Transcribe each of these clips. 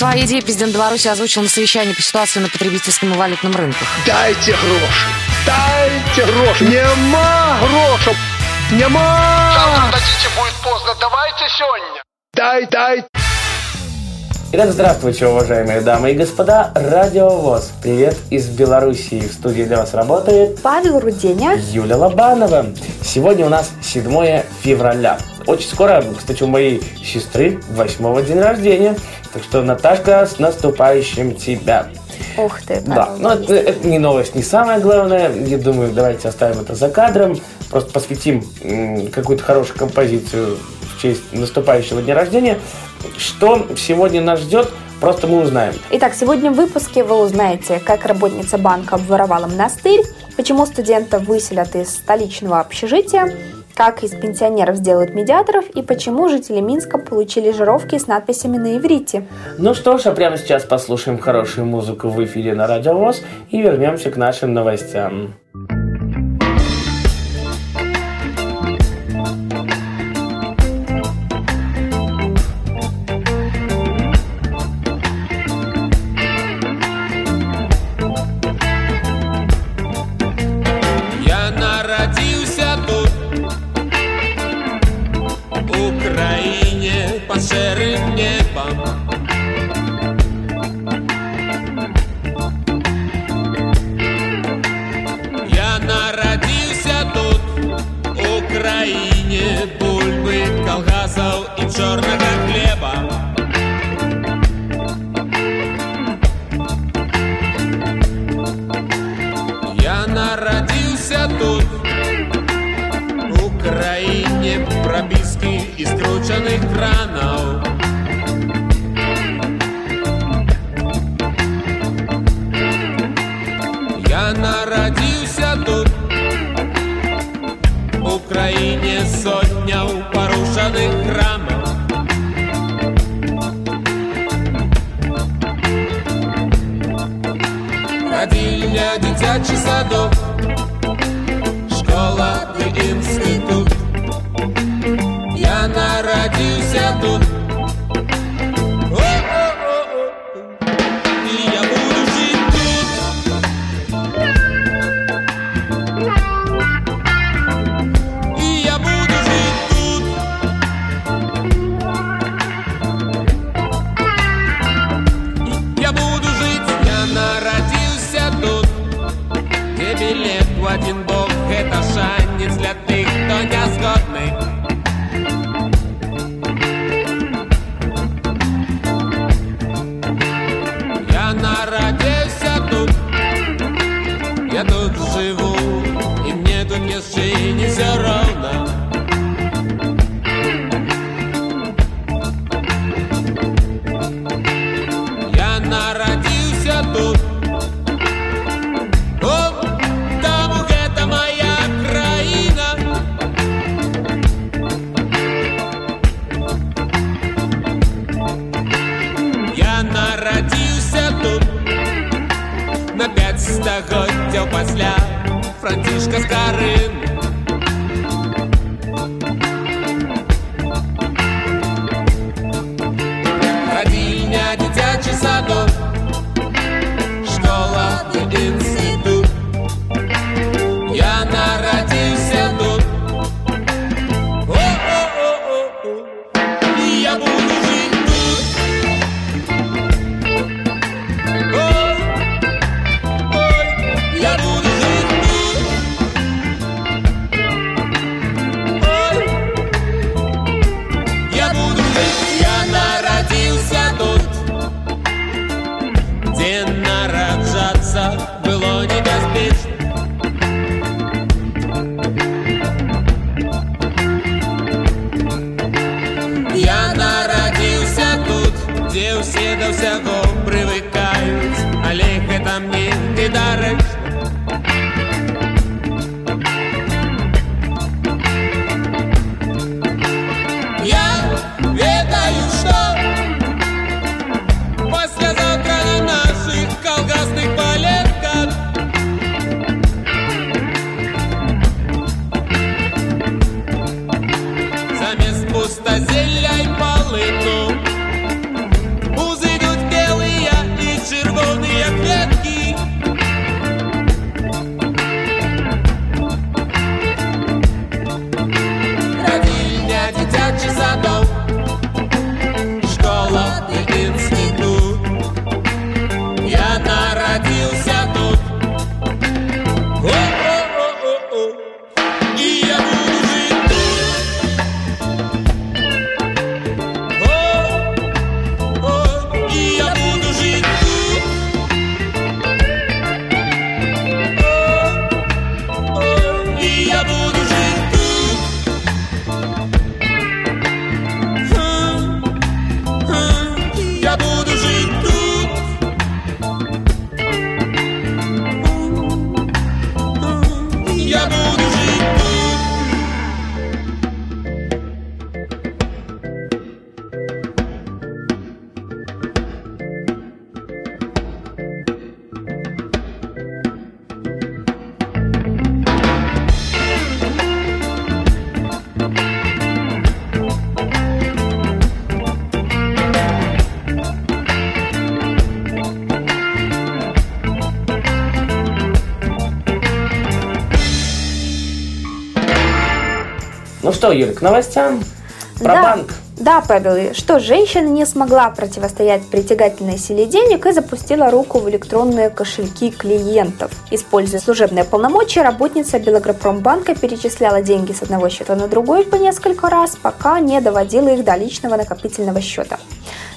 Свои идеи президент Беларуси озвучил на совещании по ситуации на потребительском и валютном рынках. Дайте гроши! Дайте гроши! Нема грошей! Нема! Завтра дадите, будет поздно. Давайте сегодня. Дай, дай! Итак, здравствуйте, уважаемые дамы и господа. Радио ВОЗ. Привет из Белоруссии. В студии для вас работает Павел Руденя. Юля Лобанова. Сегодня у нас 7 февраля. Очень скоро, кстати, у моей сестры 8 день рождения. Так что, Наташка, с наступающим тебя. Ух ты, Да, но это, это не новость, не самое главное. Я думаю, давайте оставим это за кадром. Просто посвятим какую-то хорошую композицию в честь наступающего дня рождения. Что сегодня нас ждет, просто мы узнаем. Итак, сегодня в выпуске вы узнаете, как работница банка обворовала монастырь, почему студентов выселят из столичного общежития, как из пенсионеров сделают медиаторов и почему жители Минска получили жировки с надписями на иврите. Ну что ж, а прямо сейчас послушаем хорошую музыку в эфире на Радио ВОЗ и вернемся к нашим новостям. пробіжки і скручених кранов. Я народился тут, в Україні сотня порушених храмов. Родильня, дитячий садок, Билет в один бок. Это шанец для тех, кто не згодный Я народился тут. Я тут живу И мне тут еще не все равно пасля Францішка з Карым. Что, Юль, к новостям? Про да. банк. Да, Павел, что женщина не смогла противостоять притягательной силе денег и запустила руку в электронные кошельки клиентов. Используя служебные полномочия, работница Белагропромбанка перечисляла деньги с одного счета на другой по несколько раз, пока не доводила их до личного накопительного счета.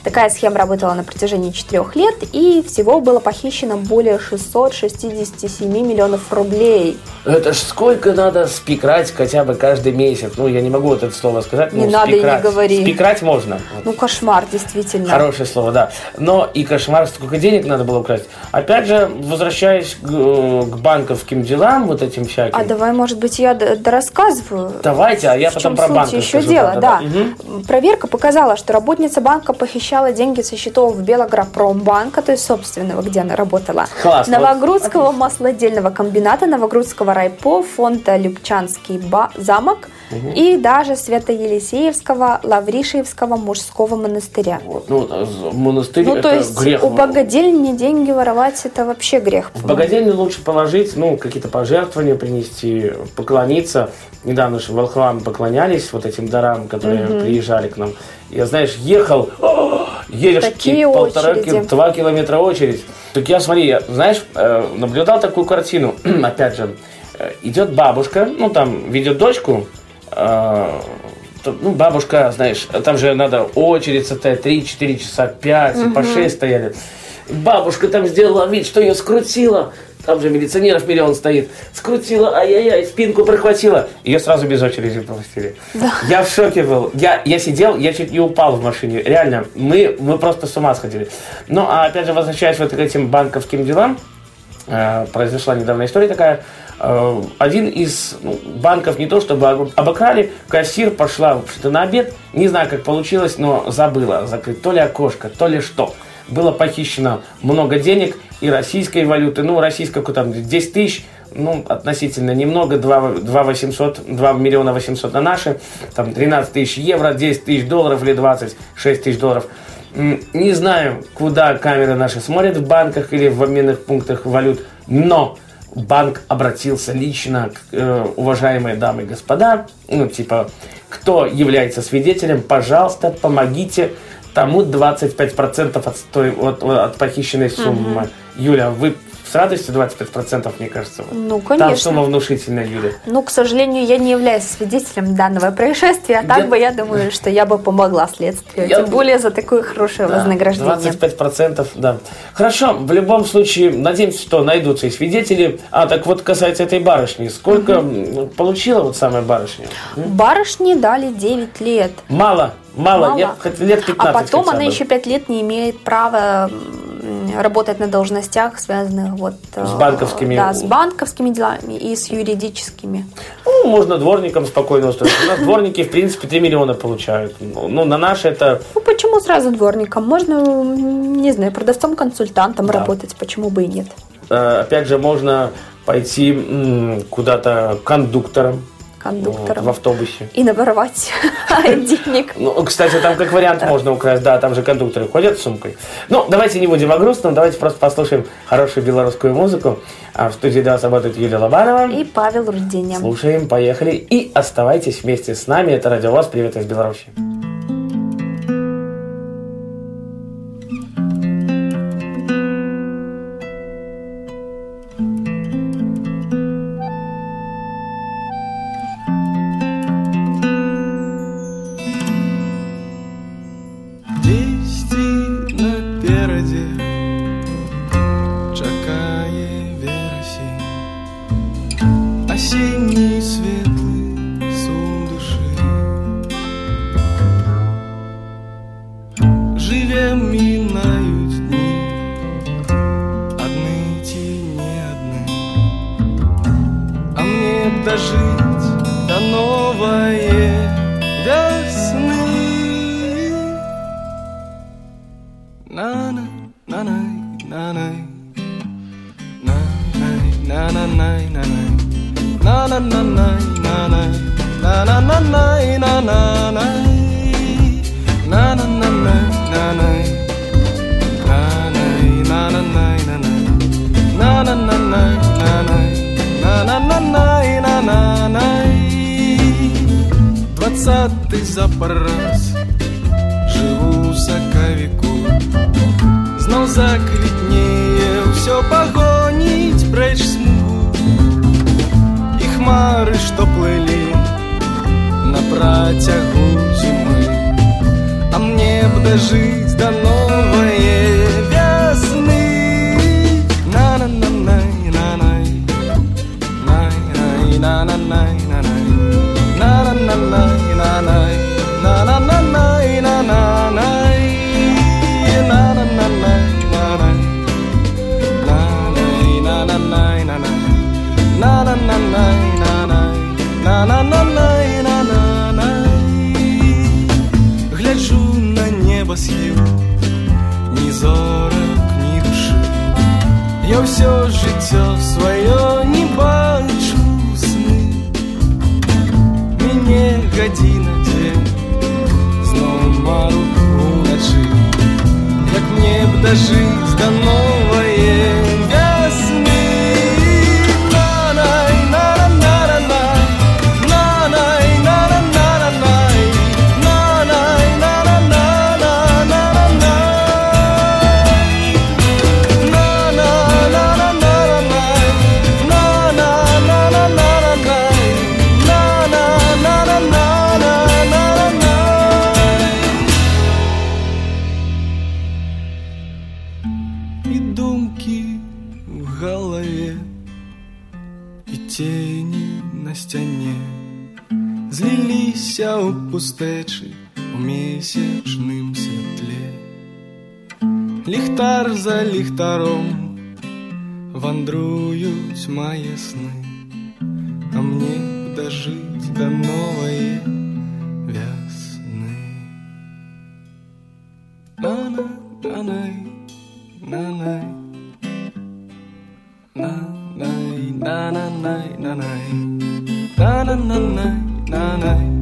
Такая схема работала на протяжении четырех лет, и всего было похищено более 667 миллионов рублей. Это ж сколько надо спекрать хотя бы каждый месяц? Ну, я не могу вот это слово сказать. Не ну, надо и не говори. Спекрать можно. Ну, кошмар, действительно. Хорошее слово, да. Но и кошмар, сколько денег надо было украсть. Опять же, возвращаясь к, э, к банковским делам, вот этим всяким. А давай, может быть, я дорассказываю? Давайте, а я в потом чем про банк еще расскажу. дело, да. Мгм. Проверка показала, что работница банка похищала деньги со счетов Белагропромбанка, то есть собственного, где она работала, Классно. Новогрудского маслодельного комбината, Новогрудского райпо, фонда Любчанский замок и даже Свято-Елисеевского Лавришиевского мужского монастыря. Вот, ну, э, монастырь Ну, это то есть грех. у богадельни деньги воровать это вообще грех. В богадельню лучше положить, ну, какие-то пожертвования принести, поклониться. Недавно же в Волховам поклонялись вот этим дарам, которые приезжали к нам. Я, знаешь, ехал, едешь Такие полтора, очереди. два километра очередь. Так я, смотри, я, знаешь, э, наблюдал такую картину. Опять же, э, идет бабушка, ну, там, ведет дочку, э, ну, бабушка, знаешь, там же надо очередь состоять 3-4 часа, 5, и по 6 стояли. Бабушка там сделала вид, что ее скрутила. Там же милиционеров миллион стоит. Скрутила, ай-яй-яй, спинку прихватила. Ее сразу без очереди пропустили. Я в шоке был. Я, я сидел, я чуть не упал в машине. Реально, мы, мы просто с ума сходили. Ну, а опять же, возвращаясь вот к этим банковским делам, э, произошла недавно история такая. Э, один из ну, банков не то чтобы об- обокрали, кассир пошла вообще-то на обед, не знаю, как получилось, но забыла закрыть то ли окошко, то ли что. Было похищено много денег и российской валюты, ну, российской какой там 10 тысяч, ну, относительно немного, 2, 2 800, 2 миллиона 800 на наши, там 13 тысяч евро, 10 тысяч долларов или 26 тысяч долларов. Не знаю, куда камеры наши смотрят в банках или в обменных пунктах валют, но банк обратился лично к э, уважаемые дамы и господа, ну, типа, кто является свидетелем, пожалуйста, помогите тому 25% от, от, от похищенной суммы. Юля, вы с радостью 25%, мне кажется? Ну, Там конечно. сумма внушительная, Юля. Ну, к сожалению, я не являюсь свидетелем данного происшествия, а так Я- бы я думаю, что я бы помогла следствию. Я- Тем более за такое хорошее Да, вознаграждение. 25%, да. Хорошо, в любом случае, надеемся, что найдутся и свидетели. А, так вот, касается этой барышни. Сколько м, получила вот самая барышня? Барышне дали 9 лет. Мало, мало, Мало. Хоть лет 15 а потом она бы. еще 5 лет не имеет права работать на должностях, связанных вот э, С банковскими- да, с банковскими делами и с юридическими. Ну, можно дворником спокойно устроиться. У нас дворники, в принципе, 3 миллиона получают. Ну, ну, на наши это... Ну почему сразу дворником? Можно, не знаю, продавцом-консультантом Да. работать, почему бы и нет? э, Опять же, можно пойти куда-то кондуктором. Кондуктором. вот, в автобусе. И наворовать денег. Ну, кстати, там как вариант можно украсть, да, там же кондукторы ходят с сумкой. Ну, давайте не будем о грустном, давайте просто послушаем хорошую белорусскую музыку. А в студии для вас работает Юлия Лобанова. И Павел Руденя. Слушаем, поехали и оставайтесь вместе с нами. Это Радио ВОЗ. Привет из Беларуси. up. Ні зорак, ні душы Я ўсё жыццё сваё не бачу сны Мяне гадзіна дзень Зноў мару уначы Як мне б дажыць да новае зліліся ў пустэчы у месячным святле ліхтар за ліхтаром вандруюць мае сны а мне б дажыць да новае вясны на на най на-най на-най на-на-най на-най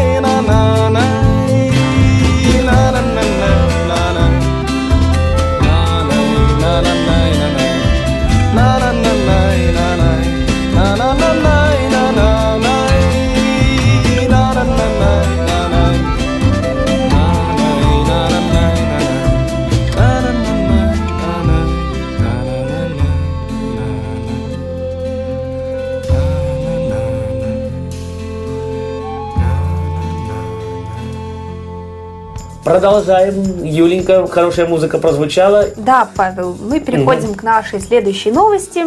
Продолжаем. Юленька, хорошая музыка прозвучала. Да, Павел, мы переходим к нашей следующей новости.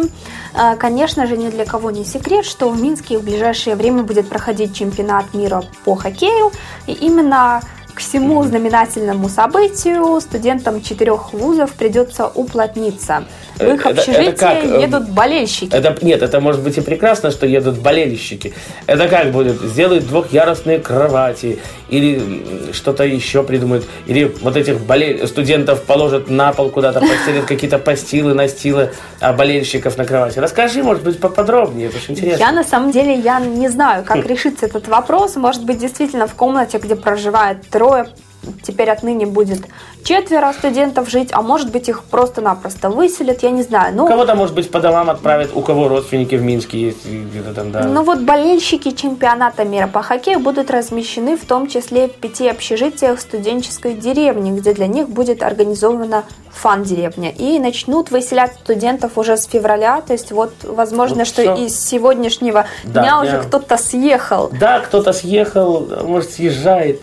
А, Конечно же, ни для кого не секрет, что в Минске в ближайшее время будет проходить чемпионат мира по хоккею. И именно к всему знаменательному событию студентам четырех вузов придется уплотниться. В их Э, это- это общежитие как, э, едут болельщики. Это, нет, это может быть и прекрасно, что едут болельщики. Это как будет? Сделают двухъярусные кровати или что-то еще придумают. Или вот этих болель... студентов положат на пол куда-то, постелят какие-то постилы, настилы, а болельщиков на кровати. Расскажи, может быть, поподробнее, это интересно. Я на самом деле я не знаю, как решится этот вопрос. Может быть, действительно в комнате, где проживает трое, теперь отныне будет четверо студентов жить, а может быть их просто-напросто выселят, я не знаю. Ну, Кого-то, может быть, по домам отправят, у кого родственники в Минске есть, где-то там, да. ну вот болельщики чемпионата мира по хоккею будут размещены в том числе в пяти общежитиях студенческой деревни, где для них будет организована фан-деревня. И начнут выселять студентов уже с февраля, то есть вот возможно, Вот что всё. из сегодняшнего Да, дня уже кто-то съехал. Да, кто-то съехал, может, съезжает.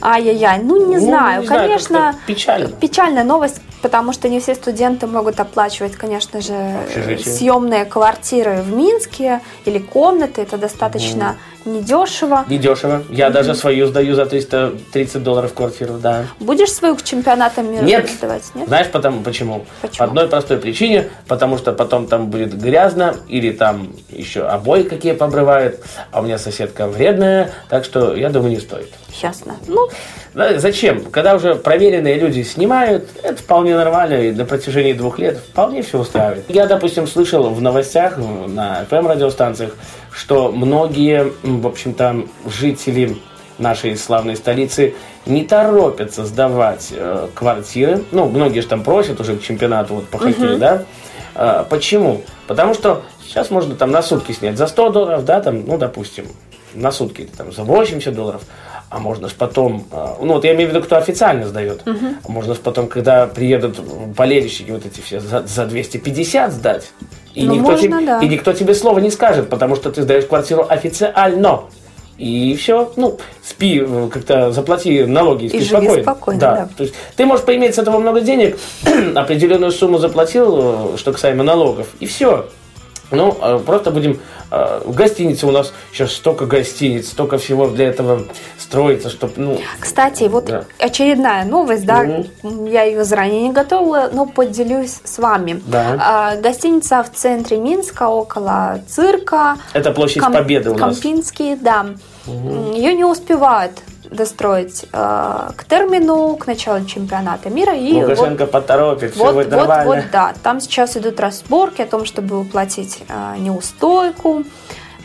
Ай-яй-яй, ну не Ну, знаю, не знаю, конечно, как-то печально. печальная новость, потому что не все студенты могут оплачивать, конечно же, Общежитие. съемные квартиры в Минске или комнаты, это достаточно недешево. Недешево. Я даже свою сдаю за 330 долларов квартиру, да. Будешь свою к чемпионатам мира Нет. сдавать, нет? Знаешь, потому, почему? Почему? По одной простой причине, потому что потом там будет грязно, или там еще обои какие пообрывают, а у меня соседка вредная, так что я думаю, не стоит. Ясно. Ну, зачем? Когда уже проверенные люди снимают, это вполне нормально, и на протяжении двух лет вполне все устраивает. Я, допустим, слышал в новостях на FM-радиостанциях, что многие, в общем-то, жители нашей славной столицы не торопятся сдавать э, квартиры. Ну, многие же там просят уже к чемпионату вот, по хоккею, да? А, почему? Потому что сейчас можно там на сутки снять за 100 долларов, да, там, ну, допустим, на сутки там за 80 долларов. А можно ж потом, а, ну вот я имею в виду, кто официально сдает, а можно ж потом, когда приедут болельщики вот эти все, за, за 250 сдать. И, Ну, никто можно, тебе- да. и никто тебе слова не скажет, потому что ты сдаешь квартиру официально. И все, ну, спи, э, как-то заплати налоги спи И живи спокойно. спокойно, да. То есть ты можешь поиметь с этого много денег, определенную сумму заплатил, э, что касаемо налогов, и все. Ну, э, просто будем э, в гостинице у нас сейчас столько гостиниц, столько всего для этого строится, чтобы, ну, Кстати, вот Да. очередная новость, да, Мгм. я ее заранее не готовила, но поделюсь с вами. Да. А, гостиница в центре Минска, около цирка. это площадь Кам- Победы у нас. Кампинский, да. Ее не успевают достроить э, к термину, к началу чемпионата мира. И вот- Лукашенко поторопит, все вот, будет вот, нормально. вот, да. Там сейчас идут разборки о том, чтобы уплатить э, неустойку.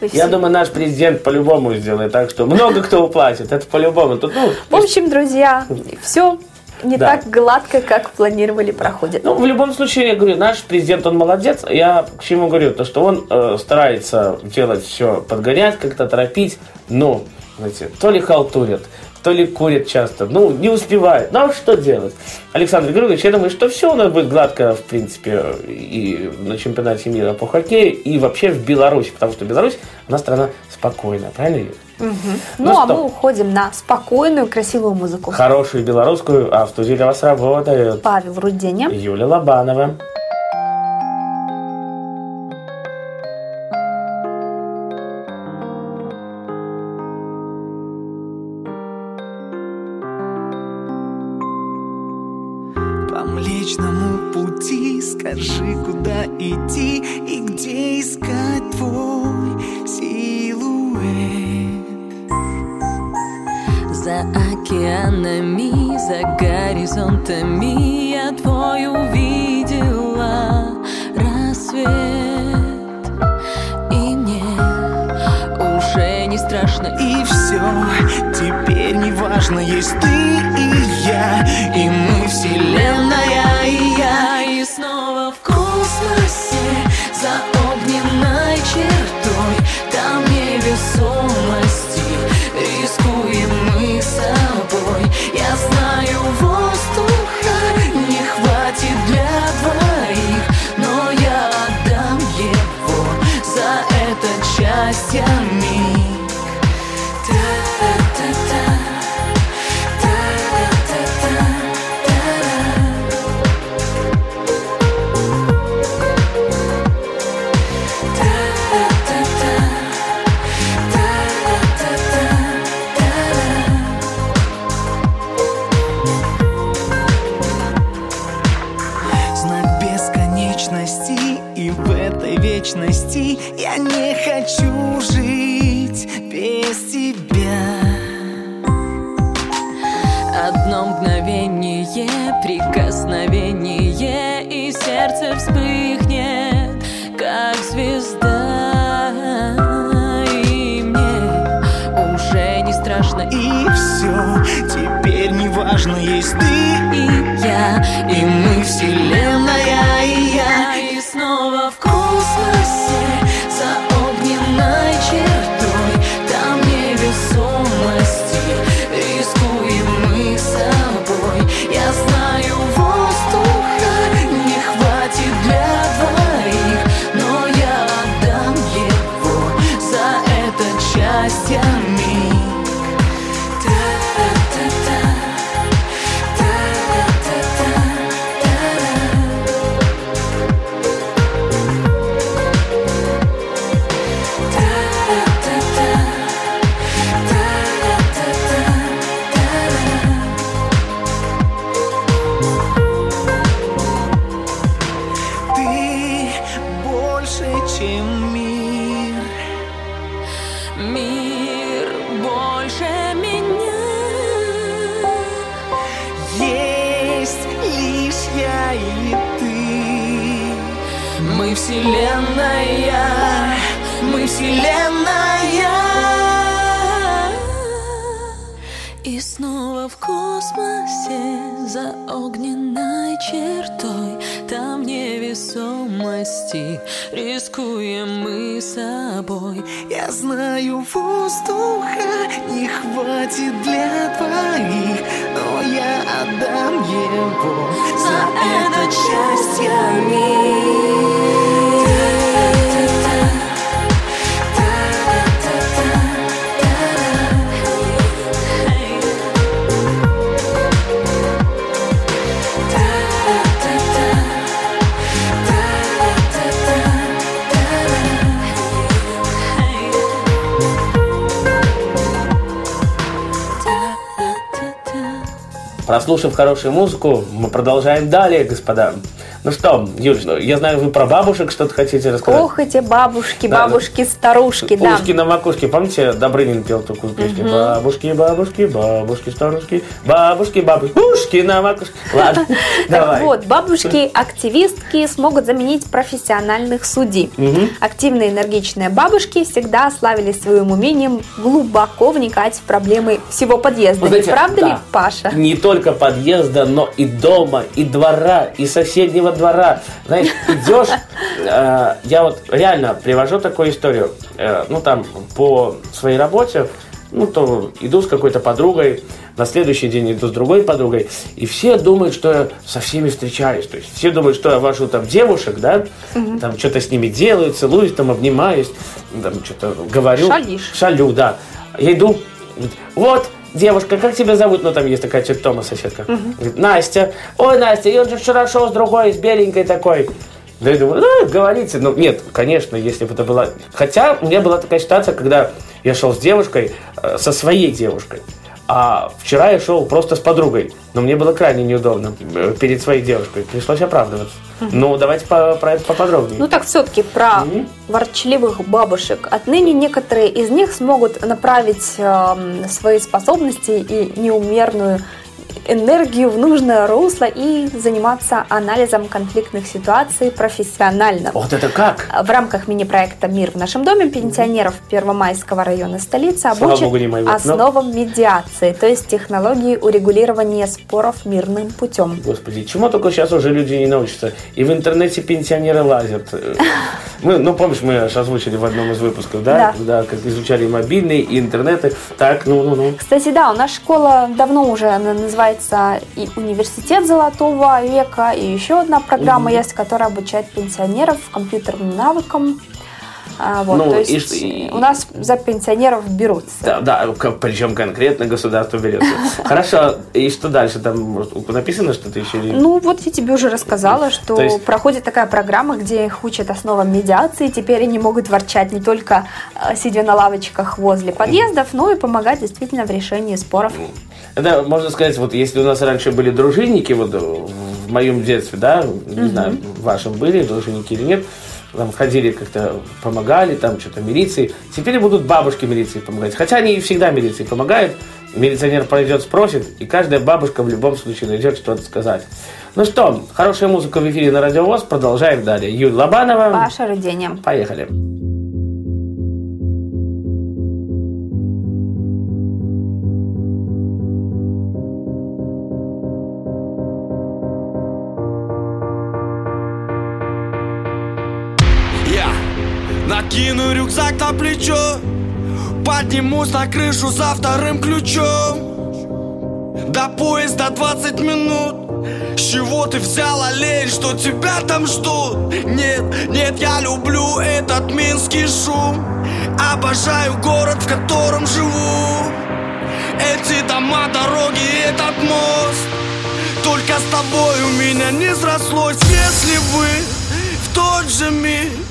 Я все- думаю, наш президент по-любому сделает так, что много кто уплатит. Это по-любому. Тут, ну, В общем, друзья, все не Да. так гладко, как планировали, проходит. Ну, в любом случае, я говорю, наш президент, он молодец. Я к чему говорю? То, что он э, старается делать все, подгонять, как-то торопить. Но, знаете, то ли халтурят, то ли курят часто. Ну, не успевает. Ну, а что делать? Александр Григорьевич, я думаю, что все у нас будет гладко, в принципе, и на чемпионате мира по хоккею, и вообще в Беларуси. Потому что Беларусь, она страна спокойная, правильно, Юля? Ну, ну а что? мы уходим на спокойную, красивую музыку. Хорошую белорусскую, а в студии для вас работает Павел Руденя. Юля Лобанова. Горизонтами Я твой увидела рассвет. И мне уже не страшно. И все, теперь не важно, есть ты и я, и мы вселенная, и я. И снова в космосе За огненной чертой. Там невесомости счастье И в этой вечности. Я не хочу жить без тебя. Одно мгновение, прикосновение И сердце вспыхнет, как звезда. И мне уже не страшно. И все, теперь не важно, есть ты и я И мы вселенная, и для двоих Но я отдам его за этот счастье мир Прослушав хорошую музыку, мы продолжаем далее, господа. Ну что, Юль, ну, я знаю, вы про бабушек что-то хотите рассказать? Ох, эти бабушки, Да, бабушки, старушки, да. Ушки на макушке. Помните, Добрынин пел такую песню? Бабушки, бабушки, бабушки, старушки, бабушки, бабушки, ушки на макушке. Ладно, Так давай. вот, бабушки-активистки смогут заменить профессиональных судей. Активные энергичные бабушки всегда славились своим умением глубоко вникать в проблемы всего подъезда. Вы Не знаете, правда ли, да. Паша? Не только подъезда, но и дома, и двора, и соседнего двора. Знаешь, идешь, э, я вот реально привожу такую историю, э, ну там по своей работе, ну то иду с какой-то подругой, на следующий день иду с другой подругой, и все думают, что я со всеми встречаюсь. То есть все думают, что я вожу там девушек, да, там что-то с ними делаю, целуюсь, там обнимаюсь, там что-то говорю. Шалишь. Шалю, да. Я иду, вот, девушка, как тебя зовут? Ну, там есть такая тетя Тома, соседка. Говорит, Настя. Ой, Настя, и он же вчера шел с другой, с беленькой такой. Да я думаю, ну, говорите. Ну, нет, конечно, если бы это было... Хотя у меня была такая ситуация, когда я шел с девушкой, э, со своей девушкой. А вчера я шел просто с подругой. Но мне было крайне неудобно э, перед своей девушкой. Пришлось оправдываться. Ну, давайте по- про это поподробнее. Ну так все-таки про Мгм. ворчливых бабушек. Отныне некоторые из них смогут направить эм, свои способности и неумерную энергию в нужное русло и заниматься анализом конфликтных ситуаций профессионально. Вот это как? В рамках мини-проекта «Мир в нашем доме» пенсионеров Первомайского района столицы обучат богу, основам медиации, то есть технологии урегулирования споров мирным путем. Господи, чему только сейчас уже люди не научатся. И в интернете пенсионеры лазят. Мы, ну, помнишь, мы аж озвучили в одном из выпусков, да? Да. как изучали мобильные, и интернеты. Так, ну, ну, ну. Кстати, да, у нас школа давно уже она называется и университет золотого века, и еще одна программа есть, которая обучает пенсионеров компьютерным навыкам. А, вот, Ну, то и есть и- у нас за пенсионеров берутся. Да, да, причем конкретно государство берется. Хорошо, и что дальше? Там написано что-то еще? Ну, вот я тебе уже рассказала, что есть- проходит такая программа, где их учат основам медиации. Теперь они могут ворчать не только э, сидя на лавочках возле подъездов, но и помогать действительно в решении споров. Это, можно сказать, вот если у нас раньше были дружинники, вот э, в моем детстве, да, не знаю, в вашем были дружинники или нет, там ходили как-то, помогали, там что-то милиции. Теперь будут бабушки милиции помогать. Хотя они и всегда милиции помогают. Милиционер пройдет, спросит, и каждая бабушка в любом случае найдет что-то сказать. Ну что, хорошая музыка в эфире на Радио ВОЗ. Продолжаем далее. Юль Лобанова. Паша Руденя. Поехали. Я рюкзак на плечо. Поднимусь на крышу за вторым ключом. До поезда 20 минут. С чего ты взяла лень, что тебя там ждут? Нет, нет, я люблю этот минский шум. Обожаю город, в котором живу. Эти дома, дороги, этот мост. Только с тобой у меня не срослось. Если бы в тот же миг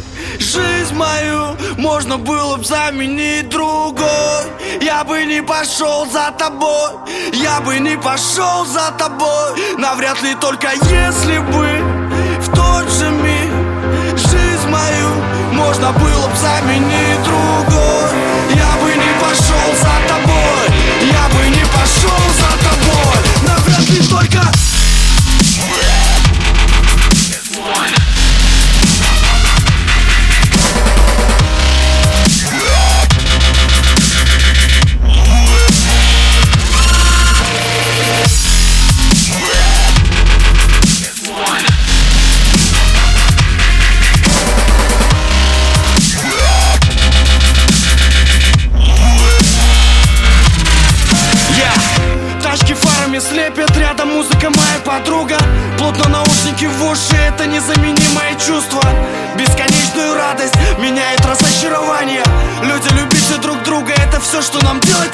Жизнь мою можно было бы заменить другой. Я бы не пошел за тобой Я бы не пошел за тобой. Навряд ли только если бы В тот же миг Жизнь мою можно было бы заменить другой. Я бы не пошел за тобой Я бы не пошел за тобой. Навряд ли только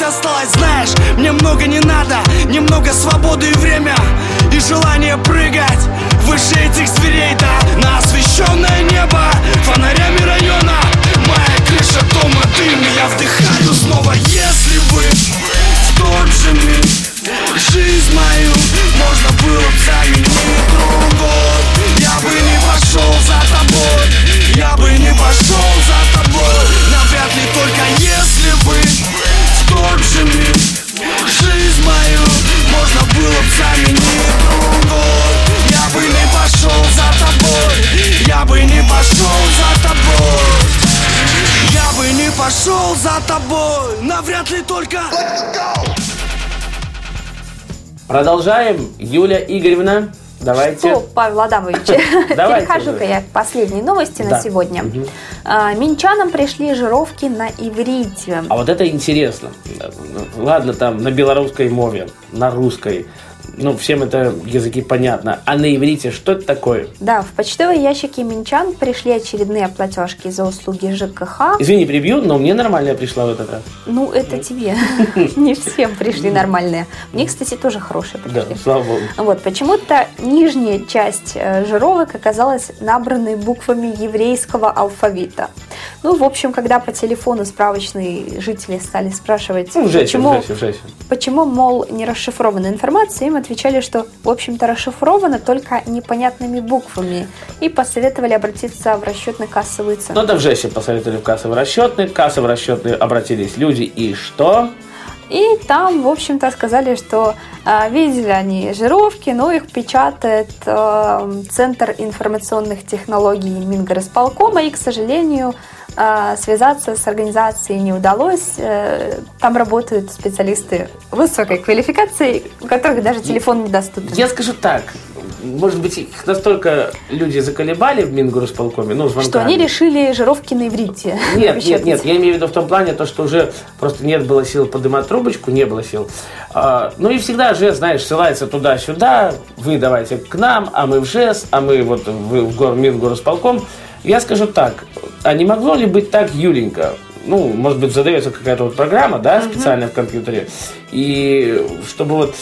делать осталось Знаешь, мне много не надо, немного свободы и время И желание прыгать выше этих зверей Да, на освещенное небо фонарями района Моя крыша дома дым, я вдыхаю снова. Если бы в тот же миг Жизнь мою можно было Навряд ли только Продолжаем. Юля Игоревна, давайте. Что, Павел Адамович, перехожу-ка я к последней новости Да. на сегодня. А, Минчанам пришли жировки на иврите. А вот это интересно. Ладно, там на белорусской мове, на русской. Ну, всем это языки понятно. А на иврите что это такое? Да, в почтовые ящики Минчан пришли очередные платежки за услуги ЖКХ. Извини, прибью, но мне нормальная пришла в этот раз. Ну, это тебе. Не всем пришли нормальные. Мне, кстати, тоже хорошие Да, пришли. слава богу. Вот, почему-то нижняя часть э, жировок оказалась набранной буквами еврейского алфавита. Ну, в общем, когда по телефону справочные жители стали спрашивать, Ну, жесть, почему, жесть, в жесть. почему, мол, не расшифрована информация, им отвечали, что, в общем-то, расшифрована только непонятными буквами и посоветовали обратиться в расчетно-кассовый центр. Ну, да в жесть посоветовали в кассовый расчетный. В кассовый расчетный обратились люди. И что? И там, в общем-то, сказали, что э, видели они жировки, но их печатает э, Центр информационных технологий Мингорисполкома, и, к сожалению, связаться с организацией не удалось. Э, Там работают специалисты высокой квалификации, у которых даже телефон недоступен. Я скажу так. Может быть, их настолько люди заколебали в Мингорисполкоме, ну, звонками. Что они решили жировки на иврите. Нет, нет, нет, я имею в виду в том плане, то, что уже просто нет было сил поднимать трубочку, не было сил. А, ну и всегда же, знаешь, ссылается туда-сюда, вы давайте к нам, а мы в ЖЭС, а мы вот в, гор, Мингорисполком. Я скажу так, а не могло ли быть так, Юленька, ну, может быть, задается какая-то вот программа, да, специальная в компьютере, и чтобы вот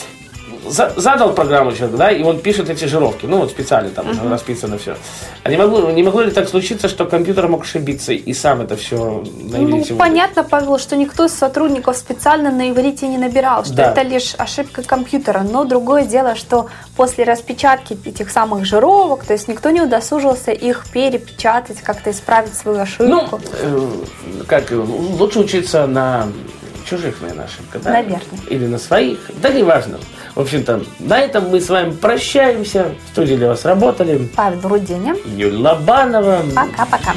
за- задал программу человек, да, и он пишет эти жировки, ну, вот специально там уже расписано все. А не могло, не могло ли так случиться, что компьютер мог ошибиться и сам это все на Ну, иврите выдал? понятно, Павел, что никто из сотрудников специально на иврите не набирал, что Да. это лишь ошибка компьютера. Но другое дело, что после распечатки этих самых жировок, то есть никто не удосужился их перепечатать, как-то исправить свою Ну, ошибку. э, как, лучше учиться на чужих, наверное, ошибках, да? Наверное. Или на своих, да неважно. В общем-то, на этом мы с вами прощаемся. В студии для вас работали Павел Руденя. Юлия Лобанова. Пока-пока.